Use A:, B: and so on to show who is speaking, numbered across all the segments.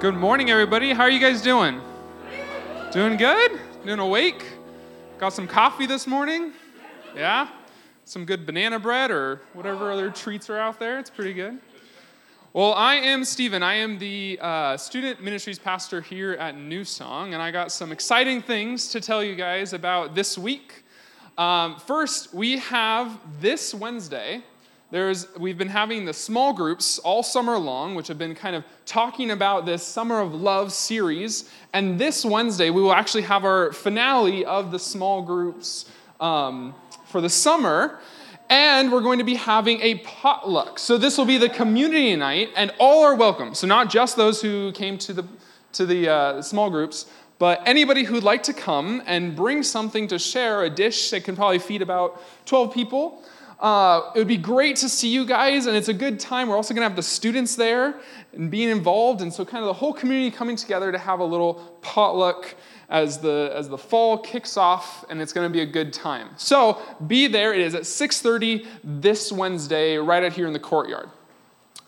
A: Good morning, everybody. How are you guys doing? Doing good? Doing awake? Got some coffee this morning? Yeah? Some good banana bread or whatever other treats are out there? It's pretty good. Well, I am Stephen. I am the uh, student ministries pastor here at New Song, and I got some exciting things to tell you guys about this week. Um, first, we have this Wednesday there's, we've been having the small groups all summer long, which have been kind of talking about this Summer of Love series. And this Wednesday, we will actually have our finale of the small groups um, for the summer. And we're going to be having a potluck. So this will be the community night, and all are welcome. So not just those who came to the, to the uh, small groups, but anybody who'd like to come and bring something to share, a dish that can probably feed about 12 people. Uh, it would be great to see you guys, and it's a good time. We're also going to have the students there and being involved, and so kind of the whole community coming together to have a little potluck as the as the fall kicks off, and it's going to be a good time. So be there. It is at 6:30 this Wednesday, right out here in the courtyard.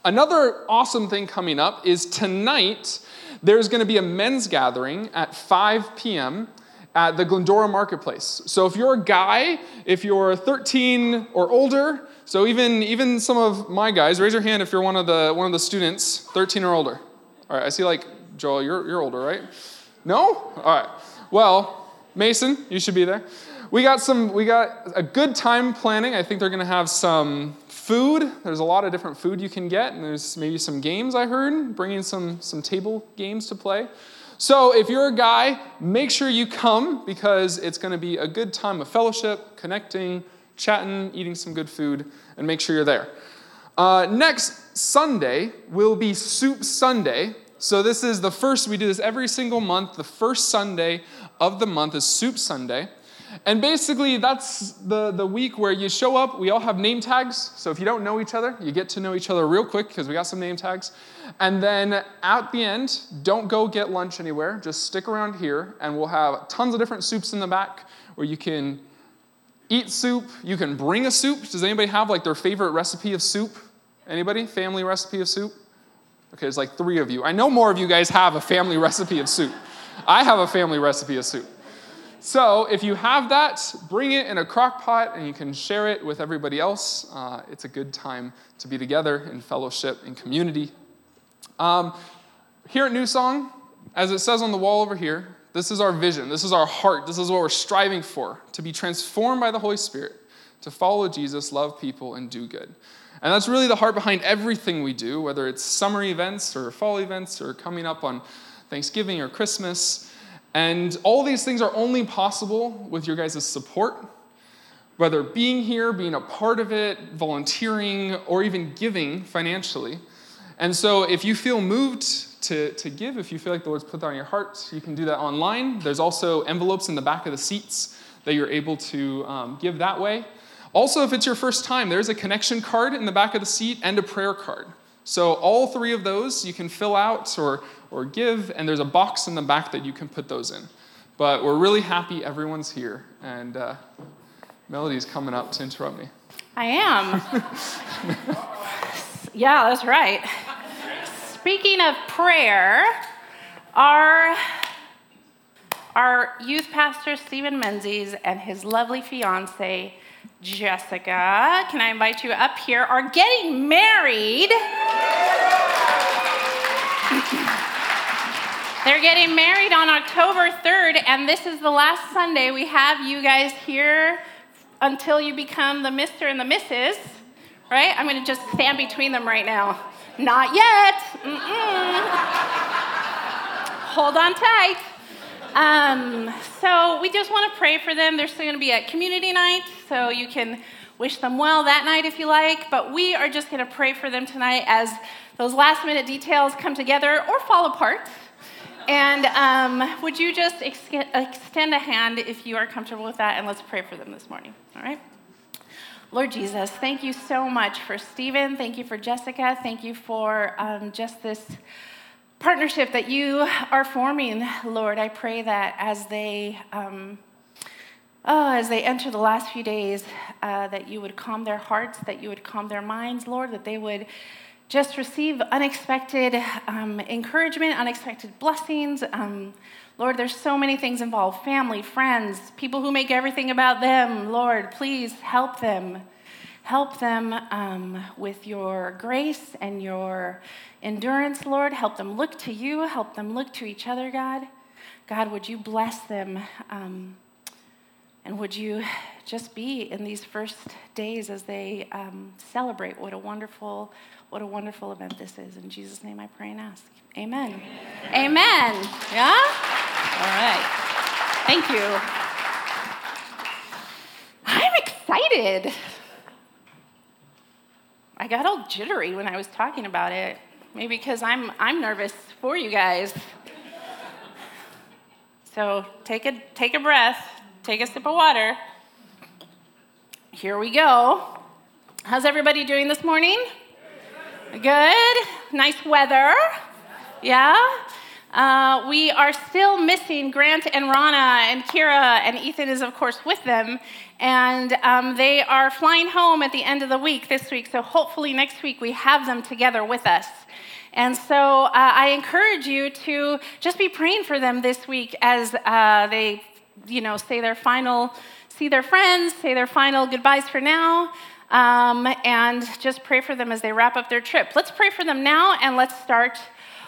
A: Another awesome thing coming up is tonight. There's going to be a men's gathering at 5 p.m at the Glendora Marketplace. So if you're a guy, if you're 13 or older, so even, even some of my guys, raise your hand if you're one of the, one of the students, 13 or older. All right, I see like, Joel, you're, you're older, right? No? All right. Well, Mason, you should be there. We got some, we got a good time planning. I think they're gonna have some food. There's a lot of different food you can get, and there's maybe some games I heard, bringing some, some table games to play. So if you're a guy, make sure you come because it's going to be a good time of fellowship, connecting, chatting, eating some good food, and make sure you're there. Uh, next Sunday will be Soup Sunday. So this is the first, we do this every single month. The first Sunday of the month is Soup Sunday. And basically, that's the, the week where you show up. We all have name tags. So if you don't know each other, you get to know each other real quick because we got some name tags. And then at the end, don't go get lunch anywhere. Just stick around here, and we'll have tons of different soups in the back where you can eat soup. You can bring a soup. Does anybody have like their favorite recipe of soup? Anybody? Family recipe of soup? Okay, there's like three of you. I know more of you guys have a family recipe of soup. I have a family recipe of soup. So if you have that, bring it in a crock pot and you can share it with everybody else. Uh, it's a good time to be together in fellowship and community. Um, here at New Song, as it says on the wall over here, this is our vision, this is our heart, this is what we're striving for to be transformed by the Holy Spirit, to follow Jesus, love people, and do good. And that's really the heart behind everything we do, whether it's summer events or fall events or coming up on Thanksgiving or Christmas. And all these things are only possible with your guys' support, whether being here, being a part of it, volunteering, or even giving financially. And so if you feel moved to, to give, if you feel like the Lord's put that on your heart, you can do that online. There's also envelopes in the back of the seats that you're able to um, give that way. Also, if it's your first time, there's a connection card in the back of the seat and a prayer card. So, all three of those you can fill out or, or give, and there's a box in the back that you can put those in. But we're really happy everyone's here, and uh, Melody's coming up to interrupt me.
B: I am. yeah, that's right. Speaking of prayer, our, our youth pastor, Stephen Menzies, and his lovely fiance, Jessica, can I invite you up here, are getting married. They're getting married on October 3rd, and this is the last Sunday we have you guys here until you become the Mr. and the Mrs., right? I'm gonna just stand between them right now. Not yet. Hold on tight. Um, so we just want to pray for them. They're still to be at community night, so you can wish them well that night if you like. But we are just to pray for them tonight as those last minute details come together or fall apart. And um, would you just ex- extend a hand if you are comfortable with that, and let's pray for them this morning. All right. Lord Jesus, thank you so much for Stephen. Thank you for Jessica. Thank you for um, just this partnership that you are forming, Lord. I pray that as they um, oh, as they enter the last few days, uh, that you would calm their hearts, that you would calm their minds, Lord, that they would just receive unexpected um, encouragement, unexpected blessings. Um, Lord, there's so many things involved family, friends, people who make everything about them. Lord, please help them. Help them um, with your grace and your endurance, Lord. Help them look to you. Help them look to each other, God. God, would you bless them? And would you just be in these first days as they um, celebrate what a wonderful, what a wonderful event this is. In Jesus' name I pray and ask. Amen. Amen. Amen. Yeah? All right. Thank you. I'm excited. I got all jittery when I was talking about it. Maybe because I'm, I'm nervous for you guys. So take a, take a breath, take a sip of water. Here we go. How's everybody doing this morning? Good. Nice weather. Yeah. Uh, we are still missing Grant and Rana, and Kira and Ethan is, of course, with them. And um, they are flying home at the end of the week this week. So hopefully next week we have them together with us. And so uh, I encourage you to just be praying for them this week as uh, they, you know, say their final, see their friends, say their final goodbyes for now. Um, and just pray for them as they wrap up their trip. Let's pray for them now and let's start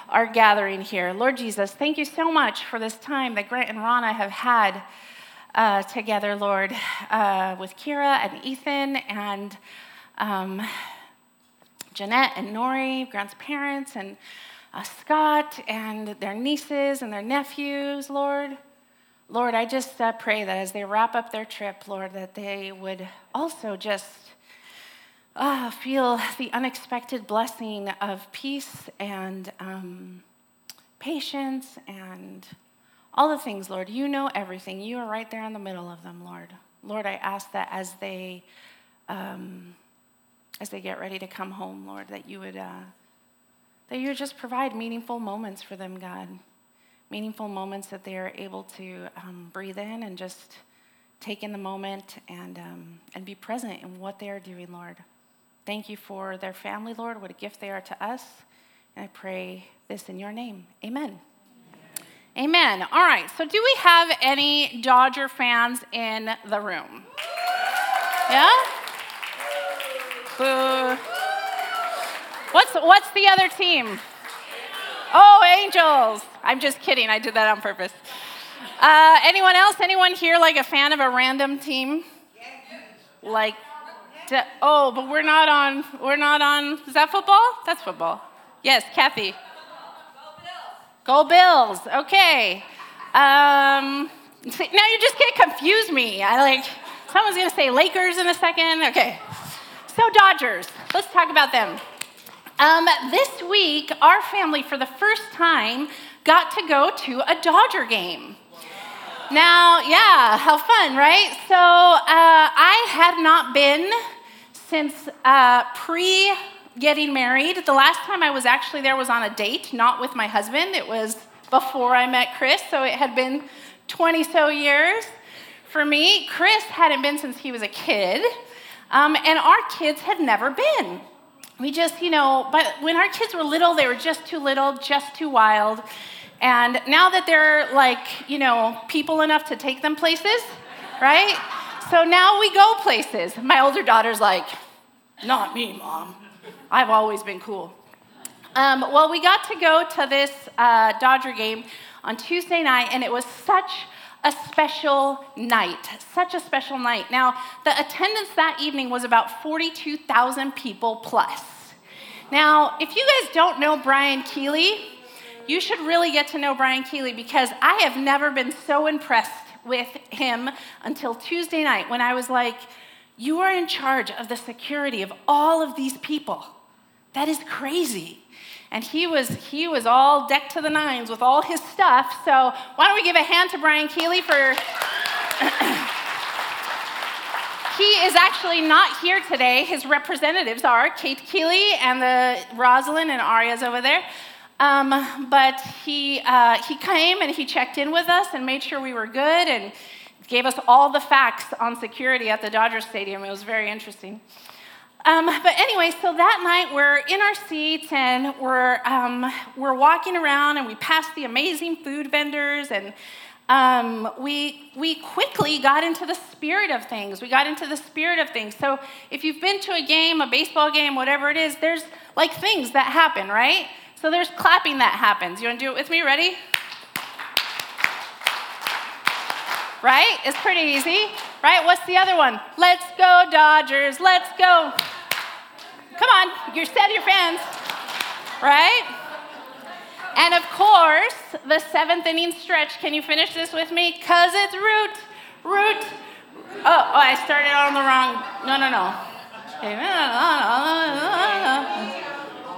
B: our gathering here. Lord Jesus, thank you so much for this time that Grant and Rana have had uh, together, Lord, uh, with Kira and Ethan and um, Jeanette and Nori, Grant's parents, and uh, Scott and their nieces and their nephews, Lord. Lord, I just uh, pray that as they wrap up their trip, Lord, that they would also just uh, feel the unexpected blessing of peace and um, patience and all the things, Lord. You know everything. You are right there in the middle of them, Lord. Lord, I ask that as they um, as they get ready to come home, Lord, that you would uh, that you would just provide meaningful moments for them, God. Meaningful moments that they are able to um, breathe in and just take in the moment and um, and be present in what they are doing, Lord. Thank you for their family, Lord, what a gift they are to us. And I pray this in your name. Amen. Amen. All right, so do we have any Dodger fans in the room? Yeah? Boo. What's, what's the other team? Oh, Angels. I'm just kidding. I did that on purpose. Uh, anyone else? Anyone here like a fan of a random team? Like to, oh, but we're not on, we're not on, is that football? That's football. Yes, Kathy. Go Bills. Okay. Um, now you just can't confuse me. I like, someone's to say Lakers in a second. Okay. So, Dodgers, let's talk about them. Um, this week, our family, for the first time, got to go to a Dodger game. Now, yeah, how fun, right? So, uh, I had not been since uh, pre getting married. The last time I was actually there was on a date, not with my husband. It was before I met Chris, so it had been 20 so years. For me, Chris hadn't been since he was a kid, um, and our kids had never been. We just, you know, but when our kids were little, they were just too little, just too wild. And now that they're like, you know, people enough to take them places, right? So now we go places. My older daughter's like, not me, mom. I've always been cool. Um, well, we got to go to this uh, Dodger game on Tuesday night, and it was such a special night. Such a special night. Now, the attendance that evening was about 42,000 people plus. Now, if you guys don't know Brian Keeley, you should really get to know Brian Keeley because I have never been so impressed with him until Tuesday night when I was like, You are in charge of the security of all of these people. That is crazy. And he was, he was all decked to the nines with all his stuff. So why don't we give a hand to Brian Keeley for. he is actually not here today. His representatives are Kate Keeley and the Rosalind and Aria's over there. Um, but he, uh, he came and he checked in with us and made sure we were good and gave us all the facts on security at the Dodger Stadium. It was very interesting. Um, but anyway, so that night we're in our seats and we're, um, we're walking around and we pass the amazing food vendors and um, we, we quickly got into the spirit of things. We got into the spirit of things. So if you've been to a game, a baseball game, whatever it is, there's like things that happen, right? So there's clapping that happens. You want to do it with me? Ready? Right? It's pretty easy. Right? What's the other one? Let's go, Dodgers. Let's go. Come on, you said your fans. Right? And of course, the seventh inning stretch. Can you finish this with me? Because it's root, root. Oh, oh, I started on the wrong. No, no, no.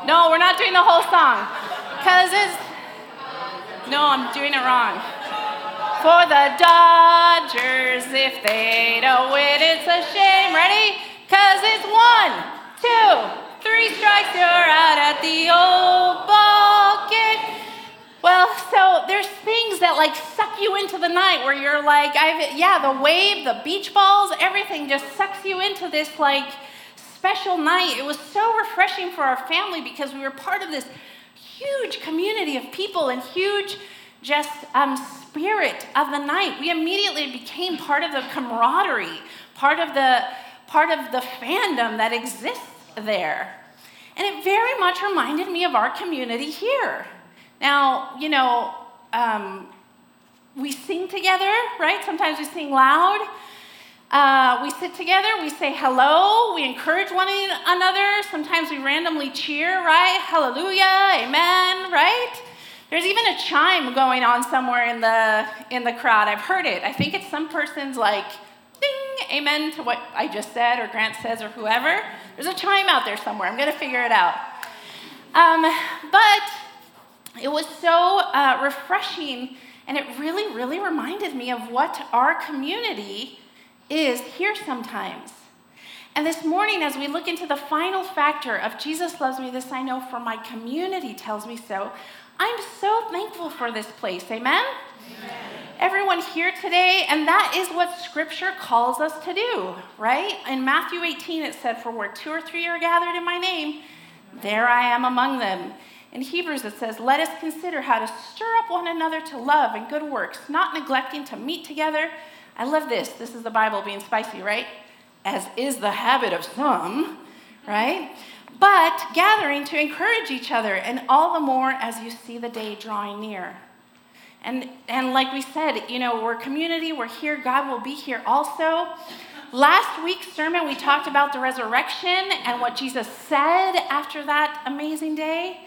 B: No, we're not doing the whole song. Because it's. No, I'm doing it wrong for the Dodgers. If they don't win, it's a shame. Ready? Cause it's one, two, three strikes, you're out at the old ball. Well, so there's things that like suck you into the night where you're like, I've, yeah, the wave, the beach balls, everything just sucks you into this like special night. It was so refreshing for our family because we were part of this huge community of people and huge just um, spirit of the night. We immediately became part of the camaraderie, part of the part of the fandom that exists there. And it very much reminded me of our community here. Now, you know, um, we sing together, right? Sometimes we sing loud. Uh, we sit together, we say hello, we encourage one another. Sometimes we randomly cheer, right? Hallelujah, amen, right? There's even a chime going on somewhere in the in the crowd. I've heard it. I think it's some person's like ding, amen to what I just said, or Grant says, or whoever. There's a chime out there somewhere. I'm gonna figure it out. Um, but it was so uh, refreshing, and it really, really reminded me of what our community is here sometimes. And this morning, as we look into the final factor of Jesus loves me, this I know, for my community tells me so, I'm so thankful for this place. Amen? Amen? Everyone here today, and that is what Scripture calls us to do, right? In Matthew 18, it said, For where two or three are gathered in my name, there I am among them. In Hebrews, it says, Let us consider how to stir up one another to love and good works, not neglecting to meet together. I love this. This is the Bible being spicy, right? As is the habit of some, right? but gathering to encourage each other, and all the more as you see the day drawing near. And, and like we said, you know, we're community, we're here, God will be here also. Last week's sermon, we talked about the resurrection and what Jesus said after that amazing day.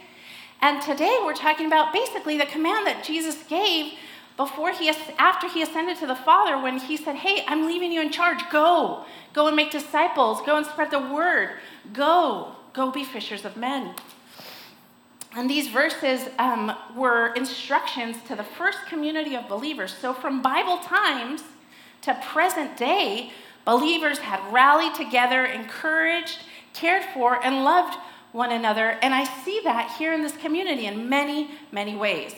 B: And today we're talking about basically the command that Jesus gave before he after he ascended to the father when he said hey i'm leaving you in charge. Go. Go and make disciples. Go and spread the word. Go. Go be fishers of men. And these verses um, were instructions to the first community of believers. So, from Bible times to present day, believers had rallied together, encouraged, cared for, and loved one another. And I see that here in this community in many, many ways.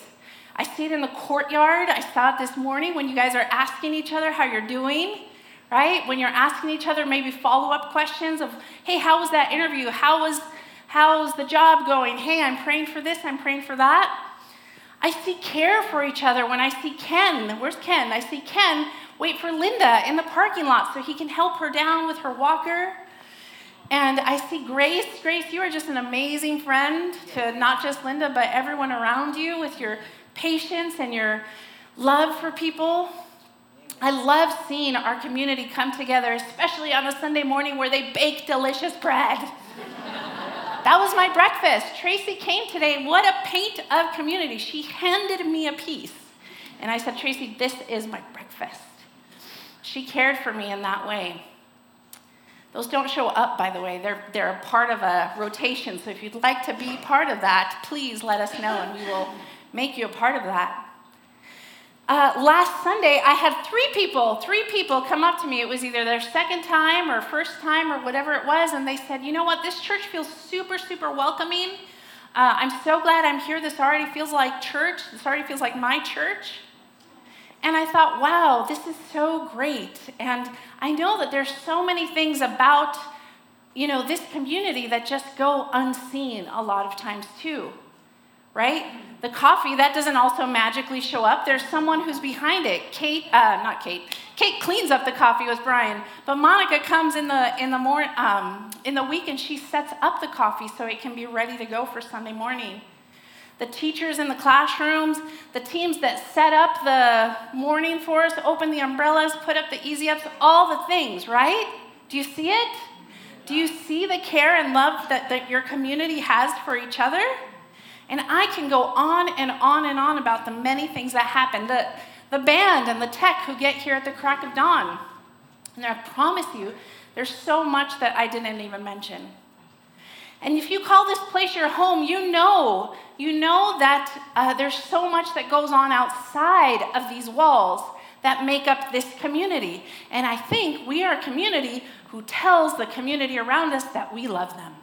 B: I see it in the courtyard. I saw it this morning when you guys are asking each other how you're doing right? When you're asking each other maybe follow up questions of, hey, how was that interview? How was, how's the job going? Hey, I'm praying for this, I'm praying for that. I see care for each other when I see Ken. Where's Ken? I see Ken wait for Linda in the parking lot so he can help her down with her walker. And I see Grace. Grace, you are just an amazing friend to not just Linda, but everyone around you with your patience and your love for people. I love seeing our community come together, especially on a Sunday morning where they bake delicious bread. that was my breakfast. Tracy came today. What a paint of community. She handed me a piece. And I said, Tracy, this is my breakfast. She cared for me in that way. Those don't show up, by the way. They're, they're a part of a rotation. So if you'd like to be part of that, please let us know and we will make you a part of that. Uh, last Sunday, I had three people, three people come up to me. It was either their second time or first time or whatever it was, and they said, You know what? This church feels super, super welcoming. Uh, I'm so glad I'm here. This already feels like church. This already feels like my church. And I thought, wow, this is so great. And I know that there's so many things about you know, this community that just go unseen a lot of times too, right? The coffee, that doesn't also magically show up. There's someone who's behind it. Kate, uh, not Kate. Kate cleans up the coffee with Brian, but Monica comes in the in the mor- um, in the week and she sets up the coffee so it can be ready to go for Sunday morning. The teachers in the classrooms, the teams that set up the morning for us, open the umbrellas, put up the easy ups, all the things, right? Do you see it? Do you see the care and love that, that your community has for each other? And I can go on and on and on about the many things that happen. The, the band and the tech who get here at the crack of dawn. And I promise you, there's so much that I didn't even mention. And if you call this place your home, you know, you know that uh, there's so much that goes on outside of these walls that make up this community. And I think we are a community who tells the community around us that we love them.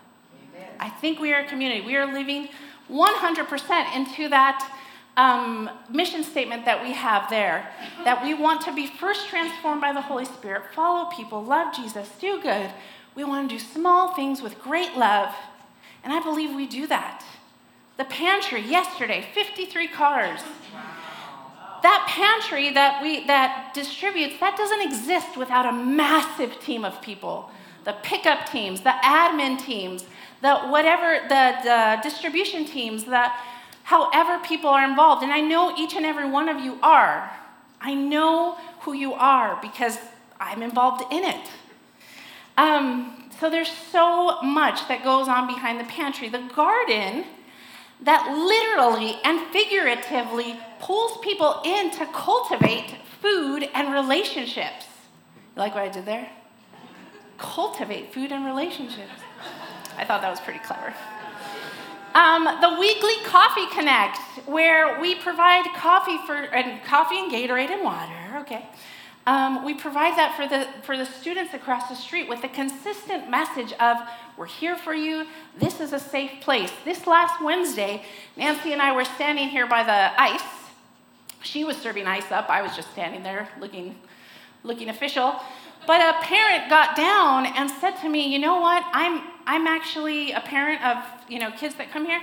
B: Amen. I think we are a community. We are living 100% into that um, mission statement that we have there that we want to be first transformed by the Holy Spirit, follow people, love Jesus, do good. We want to do small things with great love. And I believe we do that. The pantry yesterday, 53 cars. That pantry that we that distributes, that doesn't exist without a massive team of people. The pickup teams, the admin teams, the whatever, the, the distribution teams, the however people are involved. And I know each and every one of you are. I know who you are because I'm involved in it. Um, so there's so much that goes on behind the pantry. The garden that literally and figuratively pulls people in to cultivate food and relationships. You like what I did there? Cultivate food and relationships. I thought that was pretty clever. Um, the weekly Coffee Connect, where we provide coffee for and coffee and Gatorade and water. Okay, um, we provide that for the for the students across the street with the consistent message of "We're here for you. This is a safe place." This last Wednesday, Nancy and I were standing here by the ice. She was serving ice up. I was just standing there looking looking official. But a parent got down and said to me, "You know what? I'm I'm actually a parent of you know kids that come here,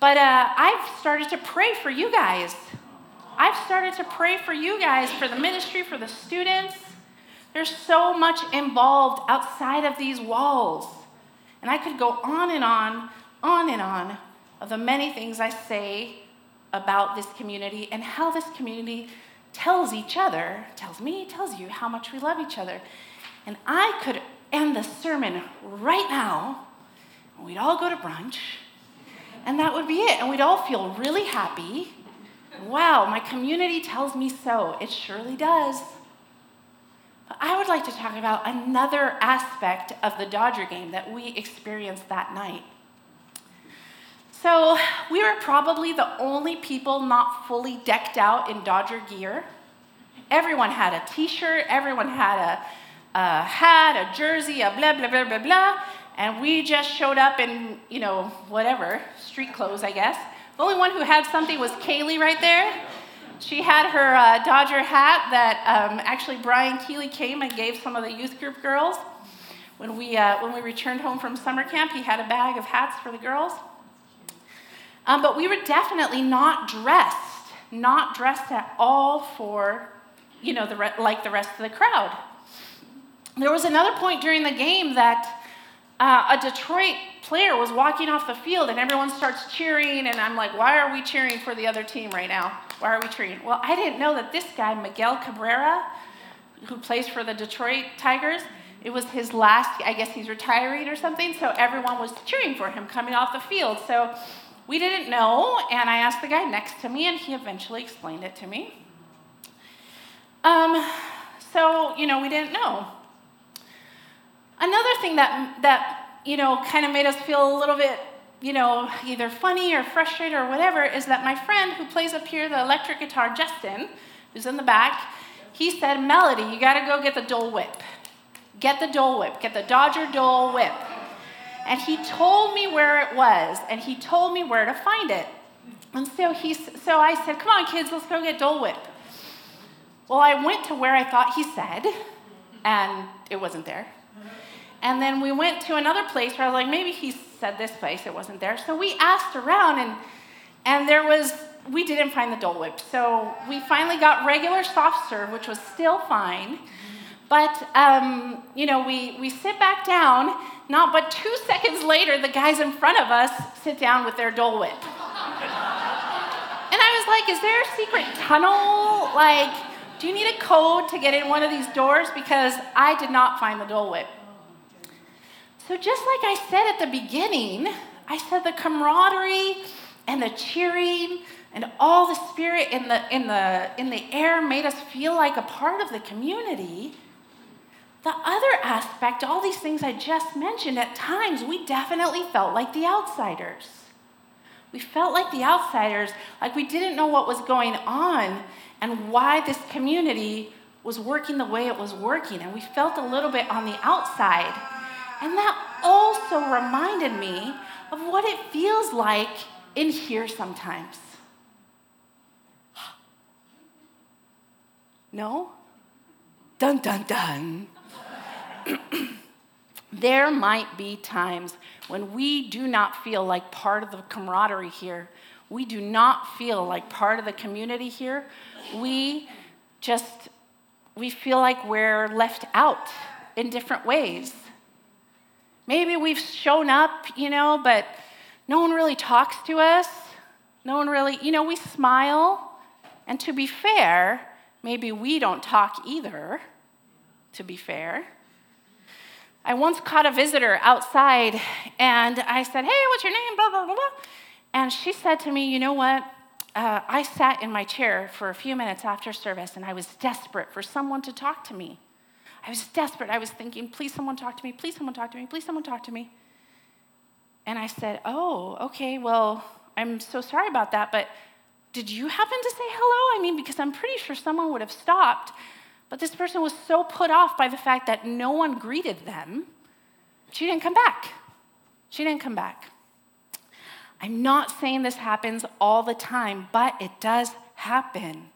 B: but uh, I've started to pray for you guys. I've started to pray for you guys, for the ministry, for the students. There's so much involved outside of these walls, and I could go on and on, on and on of the many things I say about this community and how this community tells each other, tells me, tells you how much we love each other. And I could end the sermon right now, and we'd all go to brunch, and that would be it. And we'd all feel really happy. Wow, my community tells me so. It surely does. But I would like to talk about another aspect of the Dodger game that we experienced that night. So, we were probably the only people not fully decked out in Dodger gear. Everyone had a t shirt, everyone had a, a, hat, a jersey, a blah, blah, blah, blah, blah. And we just showed up in, you know, whatever, street clothes, I guess. The only one who had something was Kaylee right there. She had her uh, Dodger hat that um, actually Brian Keeley came and gave some of the youth group girls. When we, uh, when we returned home from summer camp, he had a bag of hats for the girls. Um, but we were definitely not dressed, not dressed at all for, you know, the re- like the rest of the crowd. There was another point during the game that uh, a Detroit player was walking off the field and everyone starts cheering, and I'm like, why are we cheering for the other team right now? Why are we cheering? Well, I didn't know that this guy, Miguel Cabrera, who plays for the Detroit Tigers, it was his last, I guess he's retiring or something, so everyone was cheering for him coming off the field. So we didn't know, and I asked the guy next to me, and he eventually explained it to me. Um, so, you know, we didn't know. Another thing that, that you know, kind of made us feel a little bit, you know, either funny or frustrated or whatever is that my friend who plays up here the electric guitar, Justin, who's in the back, he said, Melody, you got to go get the Dole Whip. Get the Dole Whip. Get the Dodger Dole Whip. And he told me where it was, and he told me where to find it. And so, he, so I said, Come on, kids, let's go get Dole Whip. Well, I went to where I thought he said, and it wasn't there. And then we went to another place where I was like, maybe he said this place, it wasn't there. So we asked around, and, and there was, we didn't find the Dole Whip. So we finally got regular soft serve, which was still fine. But, um, you know, we, we sit back down, not but two seconds later, the guys in front of us sit down with their Dole Whip. and I was like, is there a secret tunnel? Like, do you need a code to get in one of these doors? Because I did not find the Dole Whip. So, just like I said at the beginning, I said the camaraderie and the cheering and all the spirit in the, in the, in the air made us feel like a part of the community. The other aspect, all these things I just mentioned, at times we definitely felt like the outsiders. We felt like the outsiders, like we didn't know what was going on and why this community was working the way it was working. And we felt a little bit on the outside. And that also reminded me of what it feels like in here sometimes. No? Dun dun dun. there might be times when we do not feel like part of the camaraderie here. We do not feel like part of the community here. We just we feel like we're left out in different ways. Maybe we've shown up, you know, but no one really talks to us. No one really, you know, we smile. And to be fair, maybe we don't talk either, to be fair. I once caught a visitor outside and I said, Hey, what's your name? Blah, blah, blah, blah. And she said to me, You know what? Uh, I sat in my chair for a few minutes after service and I was desperate for someone to talk to me. I was desperate. I was thinking, Please, someone talk to me. Please, someone talk to me. Please, someone talk to me. And I said, Oh, okay, well, I'm so sorry about that, but did you happen to say hello? I mean, because I'm pretty sure someone would have stopped but this person was so put off by the fact that no one greeted them, she didn't come back. She didn't come back. I'm not saying this happens all the time, but it does happen.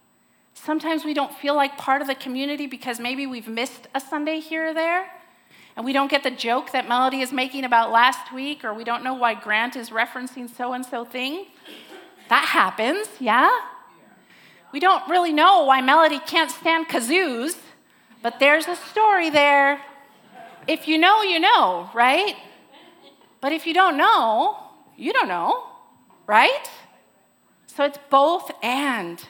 B: Sometimes we don't feel like part of the community because maybe we've missed a Sunday here or there, and we don't get the joke that Melody is making about last week, or we don't know why Grant is referencing so and so thing. That happens, yeah? We don't really know why Melody can't stand kazoos, but there's a story there. If you know, you know, right? But if you don't know, you don't know, right? So it's both and.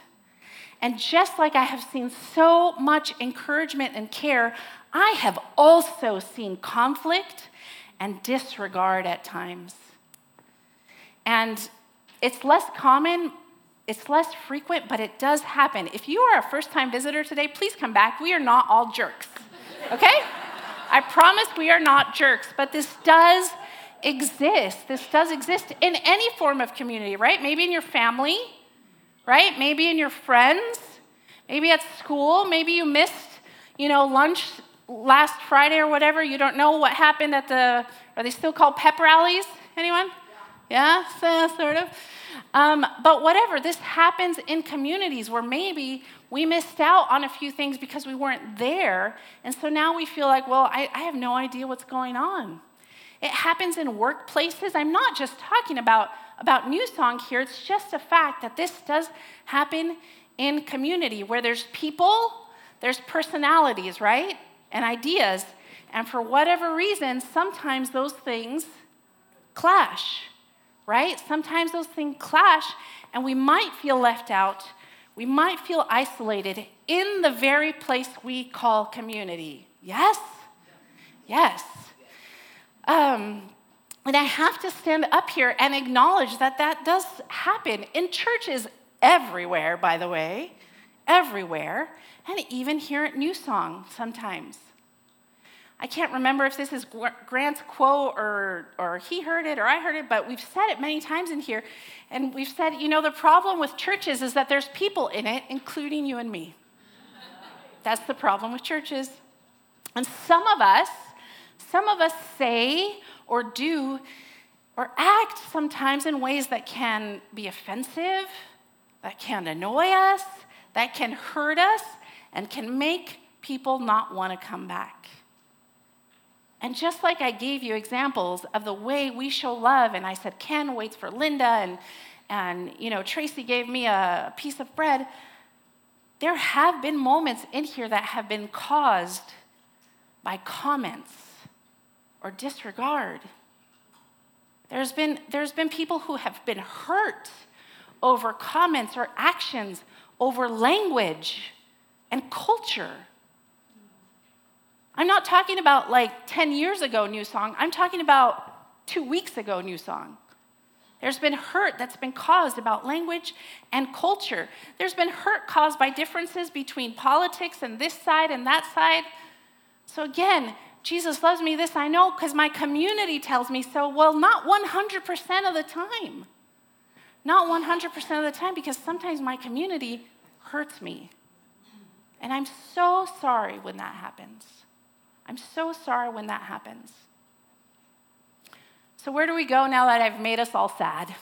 B: And just like I have seen so much encouragement and care, I have also seen conflict and disregard at times. And it's less common, it's less frequent, but it does happen. If you are a first time visitor today, please come back. We are not all jerks, okay? I promise we are not jerks, but this does exist. This does exist in any form of community, right? Maybe in your family, right? Maybe in your friends, maybe at school, maybe you missed, you know, lunch last Friday or whatever. You don't know what happened at the, are they still called pep rallies? Anyone? Yeah, yeah so, sort of. Um, but whatever, this happens in communities where maybe we missed out on a few things because we weren't there. And so now we feel like, well, I, I have no idea what's going on. It happens in workplaces. I'm not just talking about, about New Song here, it's just a fact that this does happen in community where there's people, there's personalities, right? And ideas. And for whatever reason, sometimes those things clash right? Sometimes those things clash, and we might feel left out. We might feel isolated in the very place we call community. Yes? Yes. Um, and I have to stand up here and acknowledge that that does happen in churches everywhere, by the way, everywhere, and even here at New Song sometimes. I can't remember if this is Grant's quote or, or he heard it or I heard it, but we've said it many times in here. And we've said, you know, the problem with churches is that there's people in it, including you and me. That's the problem with churches. And some of us, some of us say or do or act sometimes in ways that can be offensive, that can annoy us, that can hurt us, and can make people not want to come back. And just like I gave you examples of the way we show love, and I said, Ken waits for Linda, and, and you know, Tracy gave me a piece of bread, there have been moments in here that have been caused by comments or disregard. There's been, there's been people who have been hurt over comments or actions, over language and culture. I'm not talking about like 10 years ago, new song. I'm talking about two weeks ago, new song. There's been hurt that's been caused about language and culture. There's been hurt caused by differences between politics and this side and that side. So, again, Jesus loves me, this I know because my community tells me so. Well, not 100% of the time. Not 100% of the time because sometimes my community hurts me. And I'm so sorry when that happens. I'm so sorry when that happens. So, where do we go now that I've made us all sad?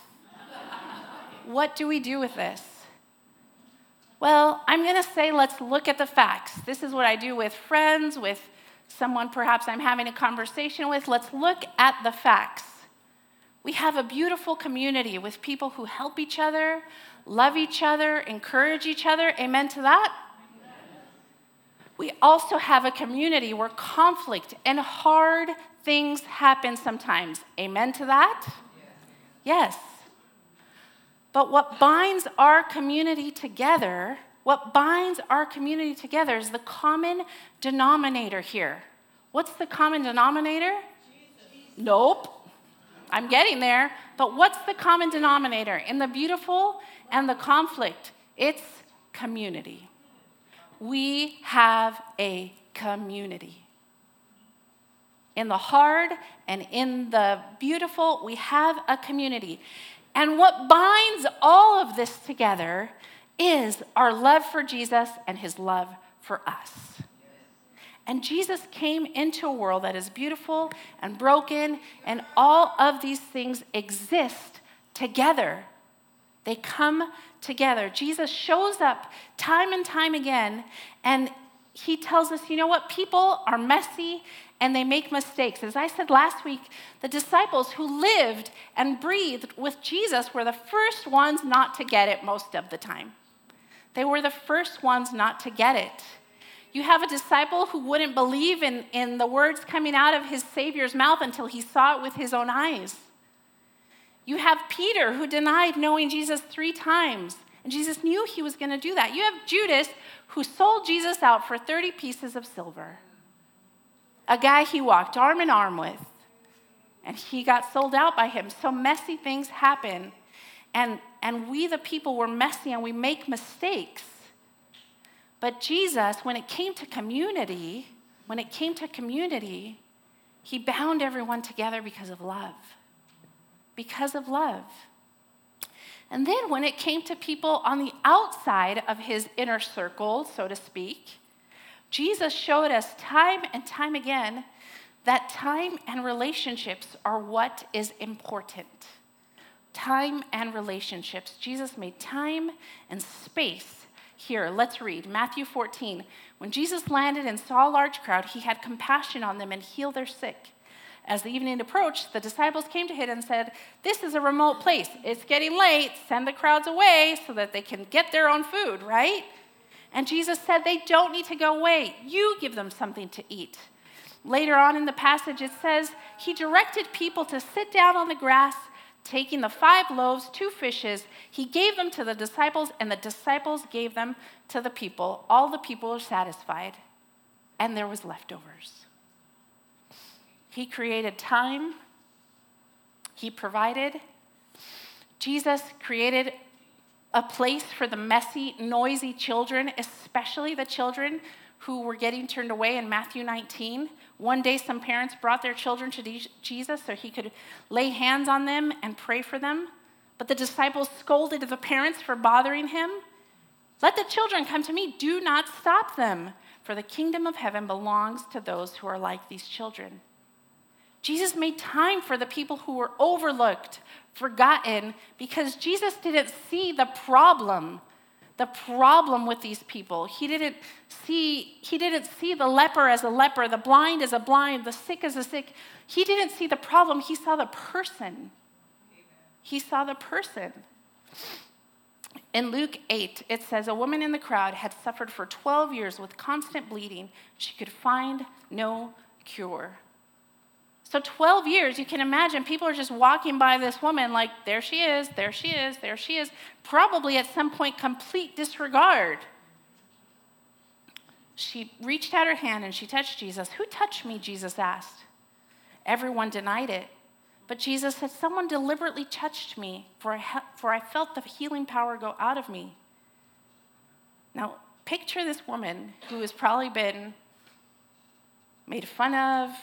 B: what do we do with this? Well, I'm going to say let's look at the facts. This is what I do with friends, with someone perhaps I'm having a conversation with. Let's look at the facts. We have a beautiful community with people who help each other, love each other, encourage each other. Amen to that? We also have a community where conflict and hard things happen sometimes. Amen to that? Yes. But what binds our community together, what binds our community together is the common denominator here. What's the common denominator? Jesus. Nope. I'm getting there. But what's the common denominator in the beautiful and the conflict? It's community. We have a community. In the hard and in the beautiful, we have a community. And what binds all of this together is our love for Jesus and his love for us. And Jesus came into a world that is beautiful and broken, and all of these things exist together. They come together. Jesus shows up time and time again, and he tells us, you know what? People are messy and they make mistakes. As I said last week, the disciples who lived and breathed with Jesus were the first ones not to get it most of the time. They were the first ones not to get it. You have a disciple who wouldn't believe in, in the words coming out of his Savior's mouth until he saw it with his own eyes. You have Peter who denied knowing Jesus three times, and Jesus knew he was going to do that. You have Judas who sold Jesus out for 30 pieces of silver, a guy he walked arm in arm with, and he got sold out by him. So messy things happen, and, and we, the people, were messy and we make mistakes. But Jesus, when it came to community, when it came to community, he bound everyone together because of love. Because of love. And then when it came to people on the outside of his inner circle, so to speak, Jesus showed us time and time again that time and relationships are what is important. Time and relationships. Jesus made time and space here, let's read Matthew 14. When Jesus landed and saw a large crowd, he had compassion on them and healed their sick. As the evening approached, the disciples came to him and said, This is a remote place. It's getting late. Send the crowds away so that they can get their own food, right? And Jesus said, They don't need to go away. You give them something to eat. Later on in the passage, it says, He directed people to sit down on the grass taking the five loaves, two fishes, he gave them to the disciples, and the disciples gave them to the people. All the people were satisfied, and there was leftovers. He created time, he provided. Jesus created a place for the messy, noisy children, especially the children who were getting turned away in Matthew 19. One day, some parents brought their children to Jesus so he could lay hands on them and pray for them. But the disciples scolded the parents for bothering him. Let the children come to me. Do not stop them, for the kingdom of heaven belongs to those who are like these children. Jesus made time for the people who were overlooked, forgotten, because Jesus didn't see the problem the problem with these people. He didn't see he didn't see the leper as a leper, the blind as a blind, the sick as a sick. He didn't see the problem, he saw the person. He saw the person. In Luke 8, it says, A woman in the crowd had suffered for 12 years with constant bleeding. She could find no cure. So, 12 years, you can imagine people are just walking by this woman like, there she is, there she is, there she is. Probably at some point, complete disregard. She reached out her hand and she touched Jesus. Who touched me? Jesus asked. Everyone denied it. But Jesus said, Someone deliberately touched me, for I, for I felt the healing power go out of me. Now, picture this woman who has probably been made fun of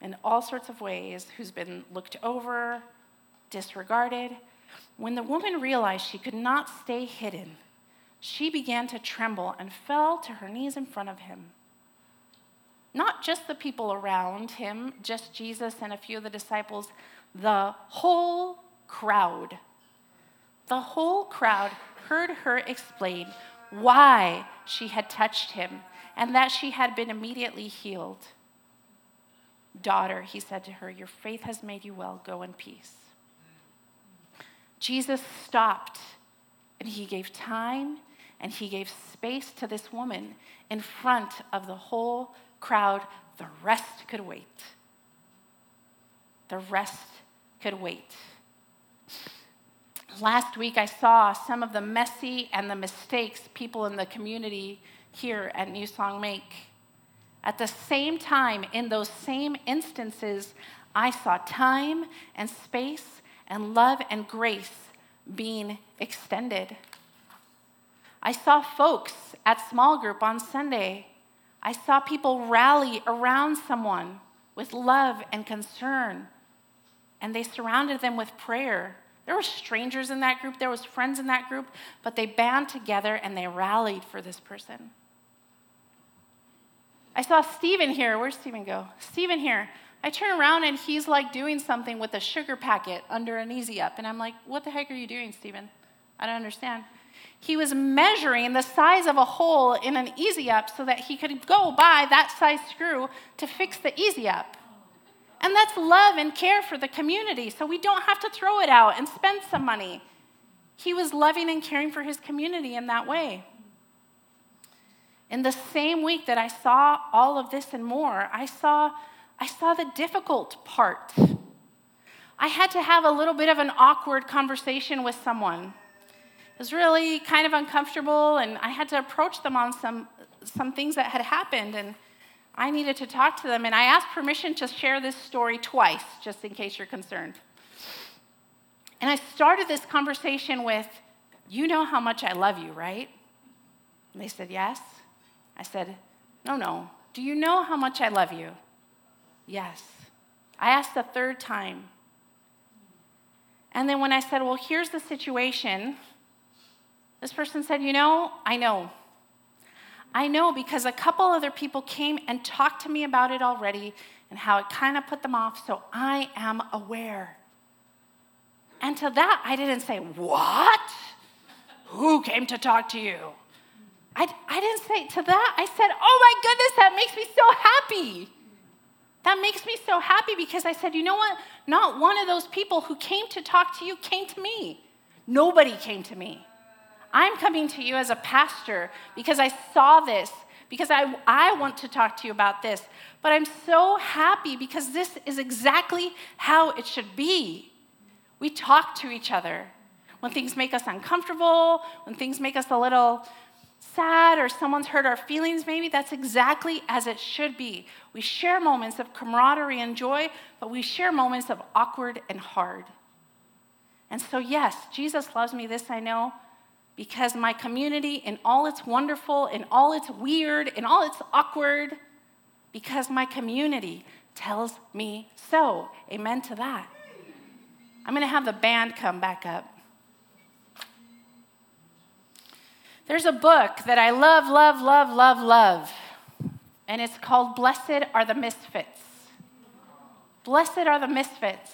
B: in all sorts of ways, who's been looked over, disregarded. When the woman realized she could not stay hidden, she began to tremble and fell to her knees in front of him. Not just the people around him, just Jesus and a few of the disciples, the whole crowd. The whole crowd heard her explain why she had touched him and that she had been immediately healed. Daughter, he said to her, your faith has made you well. Go in peace. Jesus stopped and he gave time and he gave space to this woman in front of the whole crowd, the rest could wait. The rest could wait. Last week, I saw some of the messy and the mistakes people in the community here at New Song make. At the same time, in those same instances, I saw time and space and love and grace being extended. I saw folks at small group on Sunday I saw people rally around someone with love and concern, and they surrounded them with prayer. There were strangers in that group, there was friends in that group, but they band together and they rallied for this person. I saw Stephen here. Where's Stephen go? Stephen here. I turn around and he's like doing something with a sugar packet under an easy up. And I'm like, what the heck are you doing, Stephen? I don't understand. He was measuring the size of a hole in an easy up so that he could go buy that size screw to fix the easy up. And that's love and care for the community, so we don't have to throw it out and spend some money. He was loving and caring for his community in that way. In the same week that I saw all of this and more, I saw, I saw the difficult part. I had to have a little bit of an awkward conversation with someone. It was really kind of uncomfortable, and I had to approach them on some, some things that had happened, and I needed to talk to them. And I asked permission to share this story twice, just in case you're concerned. And I started this conversation with, You know how much I love you, right? And they said, Yes. I said, No, no. Do you know how much I love you? Yes. I asked the third time. And then when I said, Well, here's the situation, this person said, You know, I know. I know because a couple other people came and talked to me about it already and how it kind of put them off, so I am aware. And to that, I didn't say, What? Who came to talk to you? I, I didn't say to that, I said, Oh my goodness, that makes me so happy. That makes me so happy because I said, You know what? Not one of those people who came to talk to you came to me. Nobody came to me. I'm coming to you as a pastor because I saw this, because I, I want to talk to you about this. But I'm so happy because this is exactly how it should be. We talk to each other. When things make us uncomfortable, when things make us a little sad or someone's hurt our feelings, maybe that's exactly as it should be. We share moments of camaraderie and joy, but we share moments of awkward and hard. And so, yes, Jesus loves me, this I know, because my community, in all its wonderful, in all its weird, in all its awkward, because my community tells me so. Amen to that. I'm to have the band come back up. There's a book that I love, love, love, love, love, and it's called Blessed Are the Misfits. Blessed are the Misfits.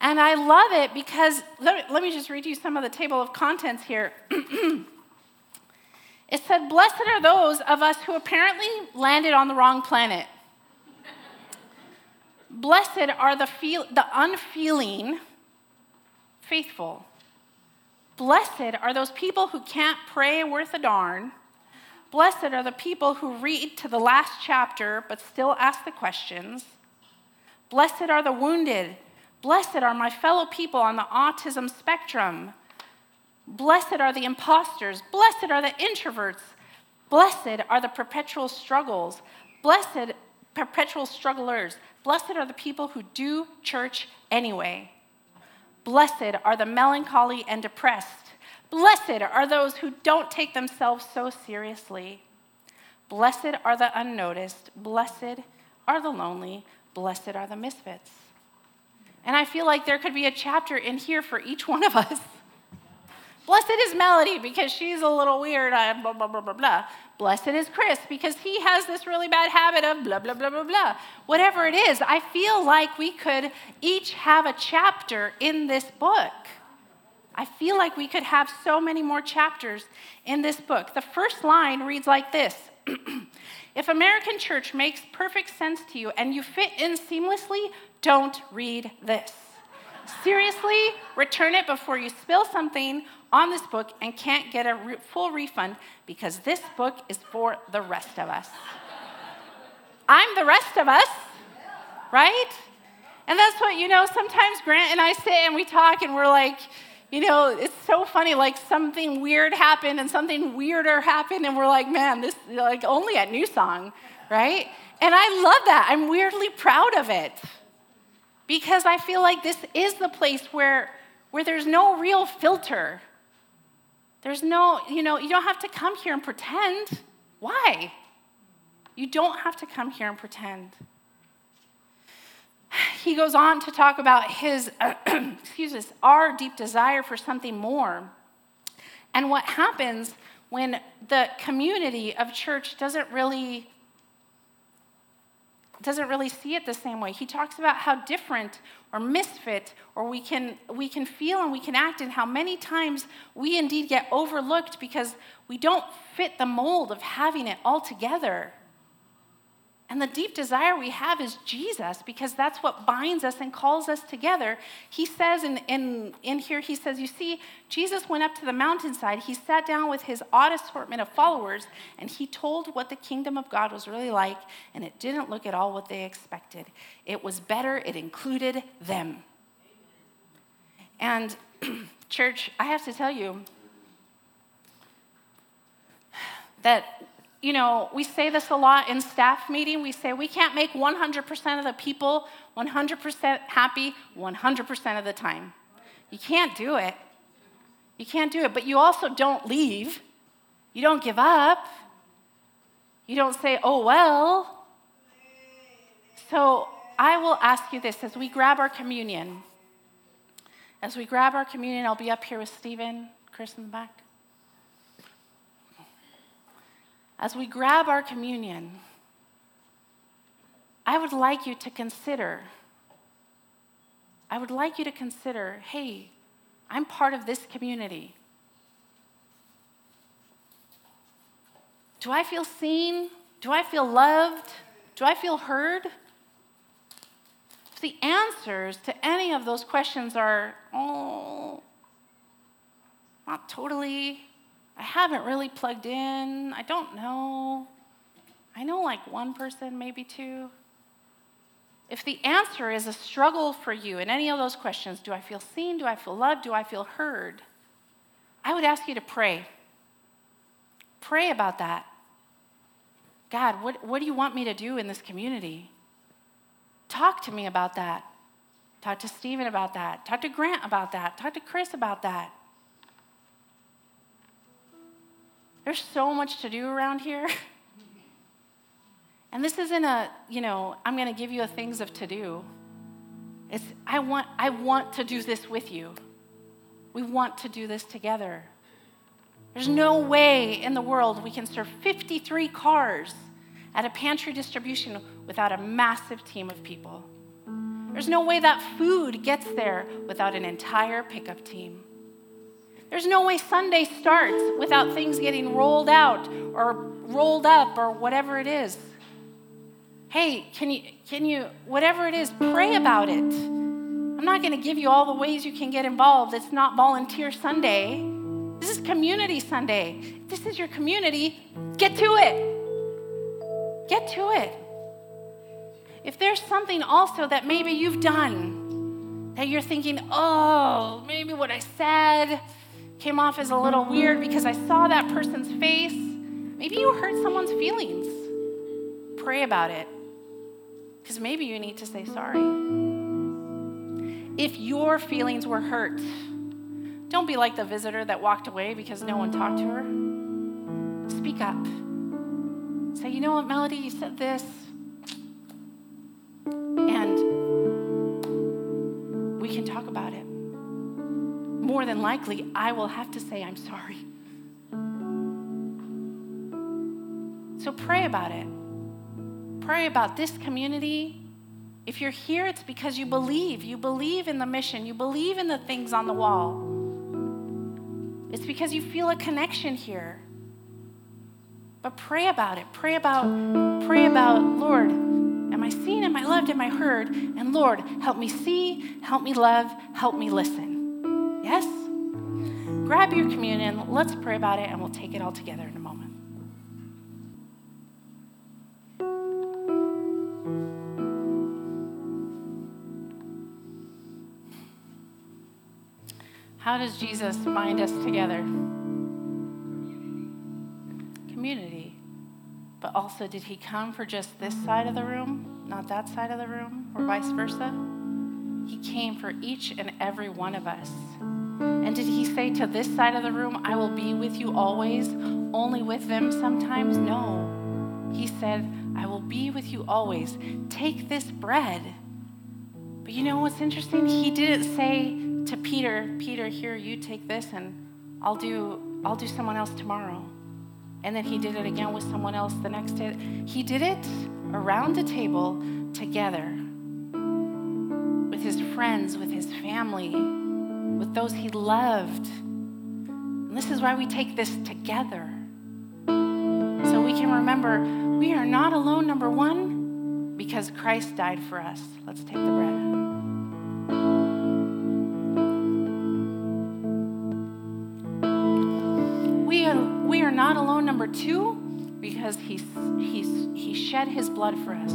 B: And I love it because, let, me just read you some of the table of contents here. it said, Blessed are those of us who apparently landed on the wrong planet. Blessed are the, feel, the unfeeling faithful. Blessed are those people who can't pray worth a darn. Blessed are the people who read to the last chapter but still ask the questions. Blessed are the wounded. Blessed are my fellow people on the autism spectrum. Blessed are the imposters. Blessed are the introverts. Blessed are the perpetual struggles. Blessed perpetual strugglers. Blessed are the people who do church anyway. Blessed are the melancholy and depressed. Blessed are those who don't take themselves so seriously. Blessed are the unnoticed. Blessed are the lonely. Blessed are the misfits. And I feel like there could be a chapter in here for each one of us. Blessed is Melody because she's a little weird, uh, blah, blah, blah, blah, blah. Blessed is Chris because he has this really bad habit of blah, blah, blah, blah, blah. Whatever it is, I feel like we could each have a chapter in this book. I feel like we could have so many more chapters in this book. The first line reads like this If American church makes perfect sense to you and you fit in seamlessly, don't read this. Seriously, return it before you spill something on this book and can't get a re- full refund because this book is for the rest of us. I'm the rest of us, right? And that's what, you know, sometimes Grant and I sit and we talk and we're like, you know, it's so funny, like something weird happened and something weirder happened, and we're like, man, this, like only at New Song, right? And I love that. I'm weirdly proud of it because I feel like this is the place where, where there's no real filter. There's no, you know, you don't have to come here and pretend. Why? You don't have to come here and pretend. He goes on to talk about his, excuse us, our deep desire for something more. And what happens when the community of church doesn't really doesn't really see it the same way. He talks about how different or misfit or we can we can feel and we can act and how many times we indeed get overlooked because we don't fit the mold of having it all together. And the deep desire we have is Jesus because that's what binds us and calls us together. He says in, in, in here, he says, You see, Jesus went up to the mountainside. He sat down with his odd assortment of followers and he told what the kingdom of God was really like, and it didn't look at all what they expected. It was better, it included them. And, church, I have to tell you that you know, we say this a lot in staff meeting. We say we can't make 100% of the people 100% happy 100% of the time. You can't do it. You can't do it. But you also don't leave. You don't give up. You don't say, oh, well. So I will ask you this as we grab our communion. As we grab our communion, I'll be up here with Stephen, Chris in the back. As we grab our communion, I would like you to consider, I would like you to consider hey, I'm part of this community. Do I feel seen? Do I feel loved? Do I feel heard? If the answers to any of those questions are, oh, not totally, I haven't really plugged in. I don't know. I know like one person, maybe two. If the answer is a struggle for you in any of those questions do I feel seen? Do I feel loved? Do I feel heard? I would ask you to pray. Pray about that. God, what, what do you want me to do in this community? Talk to me about that. Talk to Stephen about that. Talk to Grant about that. Talk to Chris about that. There's so much to do around here. And this isn't a, you know, I'm going to give you a things of to do. It's I want I want to do this with you. We want to do this together. There's no way in the world we can serve 53 cars at a pantry distribution without a massive team of people. There's no way that food gets there without an entire pickup team. There's no way Sunday starts without things getting rolled out or rolled up or whatever it is. Hey, can you, can you, whatever it is, pray about it. I'm not going to give you all the ways you can get involved. It's not Volunteer Sunday. This is Community Sunday. If this is your community. Get to it. Get to it. If there's something also that maybe you've done that you're thinking, oh, maybe what I said came off as a little weird because I saw that person's face, maybe you hurt someone's feelings. Pray about it because maybe you need to say sorry. If your feelings were hurt, don't be like the visitor that walked away because no one talked to her. Speak up. Say, you know what, Melody, you said this. And we can talk about it. More than likely, I will have to say, I'm sorry. So pray about it. Pray about this community. If you're here, it's because you believe. You believe in the mission, you believe in the things on the wall. It's because you feel a connection here. But pray about it. Pray about, pray about, Lord, Am I seen? Am I loved? Am I heard? And Lord, help me see, help me love, help me listen. Yes? Grab your communion, let's pray about it, and we'll take it all together in a moment. How does Jesus bind us together? Community. But also, did he come for just this side of the room, not that side of the room, or vice versa? He came for each and every one of us. And did he say to this side of the room, I will be with you always, only with them sometimes? No. He said, I will be with you always. Take this bread. But you know what's interesting? He didn't say to Peter, Peter, here, you take this and I'll do I'll do someone else tomorrow. And then he did it again with someone else the next day. He did it around the table together with his friends, with his family, with those he loved. And this is why we take this together. So we can remember we are not alone, number one, because Christ died for us. Let's take the bread. We are we are not alone, number two, because he's, he's, he shed his blood for us.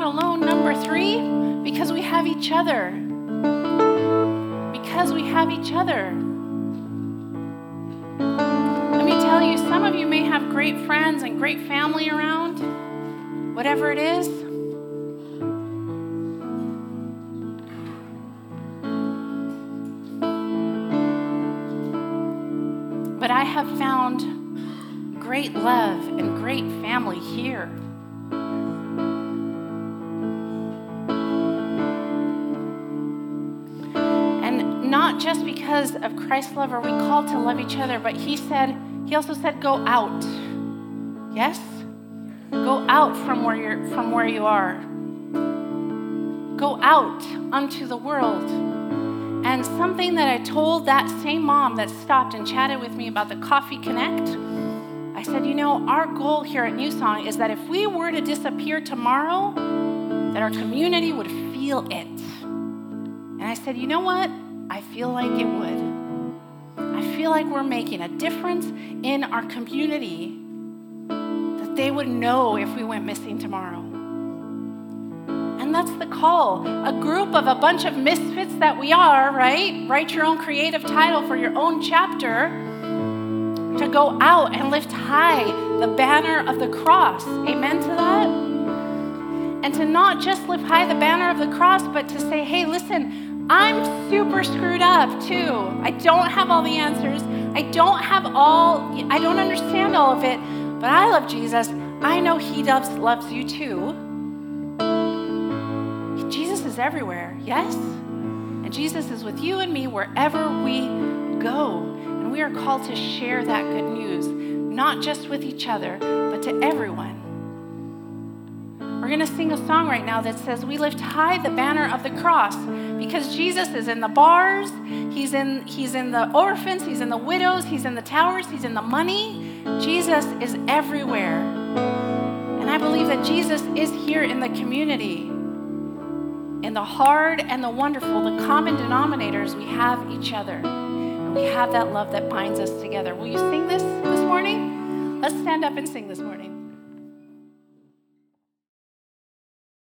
B: Not alone, number three, because we have each other. Because we have each other. Let me tell you, some of you may have great friends and great family around, whatever it is. But I have found great love and great family here. Because of Christ's love are we called to love each other, but he said, he also said, go out. Yes? Go out from where you're from where you are. Go out unto the world. And something that I told that same mom that stopped and chatted with me about the Coffee Connect, I said, you know, our goal here at New Song is that if we were to disappear tomorrow, that our community would feel it. And I said, you know what? I feel like it would. I feel like we're making a difference in our community that they would know if we went missing tomorrow. And that's the call. A group of a bunch of misfits that we are, right? Write your own creative title for your own chapter to go out and lift high the banner of the cross. Amen to that? And to not just lift high the banner of the cross, but to say, hey, listen, I'm super screwed up too. I don't have all the answers. I don't have all, I don't understand all of it, but I love Jesus. I know He loves, loves you too Jesus is everywhere, yes? And Jesus is with you and me wherever we go. And we are called to share that good news, not just with each other, but to everyone. We're going to sing a song right now that says, We lift high the banner of the cross because Jesus is in the bars, he's in, he's in the orphans, he's in the widows, he's in the towers, he's in the money. Jesus is everywhere. And I believe that Jesus is here in the community. In the hard and the wonderful, the common denominators, we have each other. And we have that love that binds us together. Will you sing this this morning? Let's stand up and sing this morning.